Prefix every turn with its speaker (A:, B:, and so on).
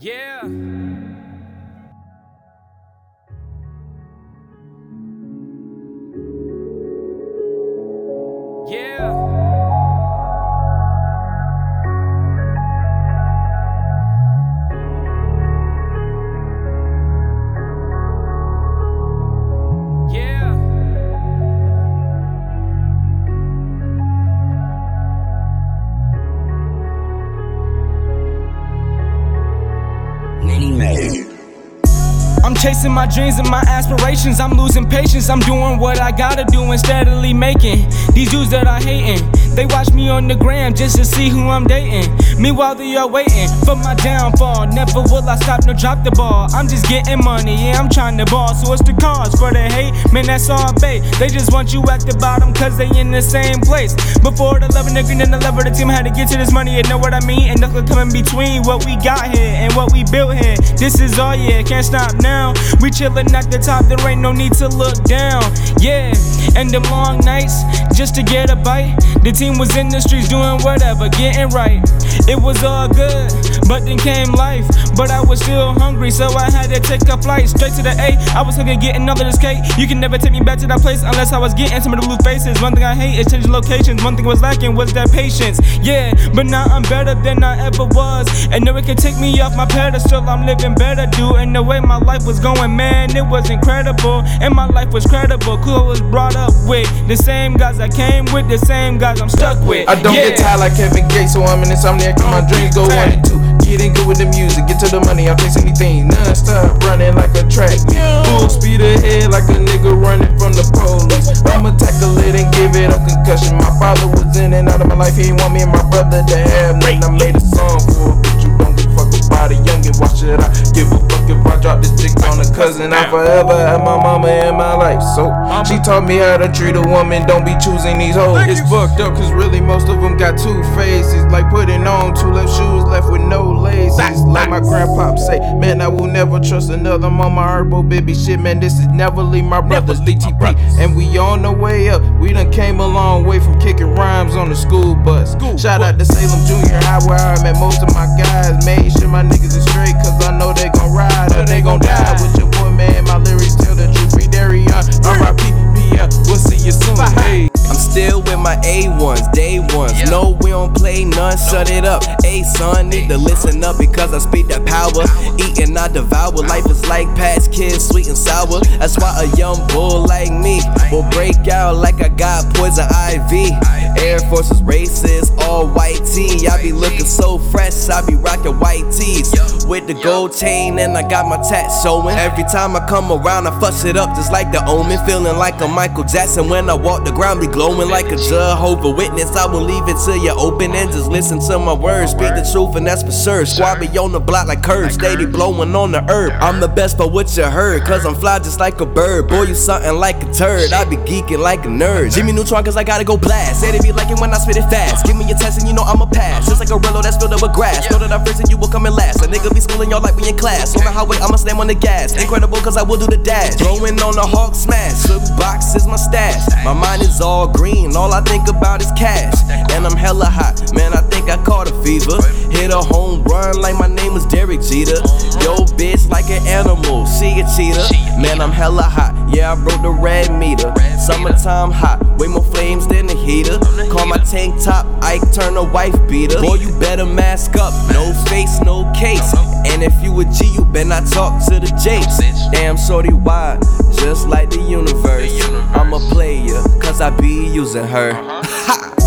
A: Yeah. Yeah. I'm chasing my dreams and my aspirations. I'm losing patience. I'm doing what I gotta do and steadily making these dudes that I hating. They watch me on the gram just to see who I'm dating. Meanwhile, they are waiting for my downfall. Never will I stop, no drop the ball. I'm just getting money, yeah, I'm trying to ball. So what's the cause for the hate? Man, that's all bait. They just want you at the bottom cause they in the same place. Before the love and the green and the lever, the team had to get to this money, you know what I mean? And nothing come in between what we got here and what we built here. This is all, yeah, can't stop now. We chillin' at the top, there ain't no need to look down. Yeah, and them long nights just to get a bite. The team was in the streets doing whatever, getting right. It was all good, but then came life. But I was still hungry, so I had to take a flight straight to the A. I was hungry getting all of this cake. You can never take me back to that place unless I was getting some of the blue faces. One thing I hate is changing locations. One thing was lacking was that patience. Yeah, but now I'm better than I ever was. And no one can take me off my pedestal. I'm living better, dude. And the way my life was going, man, it was incredible. And my life was credible. Cool, I was brought up with the same guys I came with, the same guys I'm stuck with.
B: I don't
A: yeah.
B: get tired like Kevin Gates, so I'm an insomniac and my dreams go one and two. Getting good with the music, get to the money, I'm chasing anything. Non-stop running like a track. Full speed ahead like a nigga running from the police. I'ma tackle it and give it a concussion. My father was in and out of my life, he didn't want me and my brother to cousin? I forever have my mama in my life, so she taught me how to treat a woman. Don't be choosing these hoes. It's fucked up, cause really most of them got two faces. Like putting on two left shoes, left with no laces. Like my grandpop say, man, I will never trust another. I'm herbal baby shit, man. This is never leave my brothers, DTP. And we on the way up. We done came a long way from kicking rhymes on the school bus. Shout out to Salem Junior High where I met most of my guys. Made sure my niggas is straight, cause I know they gon' ride or they gon' die. With my
C: A1s, day ones. No, we don't play none, shut it up. Hey, son, need to listen up because I speak that power. Eating, I devour. Life is like past kids, sweet and sour. That's why a young bull like me will break out like I got poison ivy. Air Forces racist, all white tee. I be looking so fresh, I be rocking white tees. With the gold chain, and I got my tat showing. Every time I come around, I fuss it up just like the omen. Feeling like a Michael Jackson when I walk the ground, be glowing like a Jehovah Witness. I will leave it till you open and just listen to my words. Speak the truth, and that's for sure. Squad be on the block like curves, steady blowing on the herb. I'm the best for what you heard, cause I'm fly just like a bird. Boy, you something like a turd. I be geeking like a nerd. Jimmy Neutron, cause I gotta go blast. Said it be like it when I spit it fast. Give me a test and you know I'ma pass. Just like a Rillo that's filled up with grass. Know that I'm first and you will come in last. A nigga be schooling y'all like we in class. On the highway, I'ma slam on the gas. Incredible, cause I will do the dash. Throwing on the hawk smash. Silk box is my stash. My mind is all green. All I think about is cash. And I'm hella hot. Man, I think I caught a fever. Hit a home run like my name was Derek Jeter. Yo, bitch, like an animal. She a cheater. Man, I'm hella hot. Yeah, I broke the red meter. Summertime hot. Way more tank top Ike Turner wife beater. Boy, you better mask up. No face, no case. And if you a G, you better not talk to the Jakes. Damn, shorty wide. Just like the universe. I'm a player, cause I be using her. Uh-huh. Ha!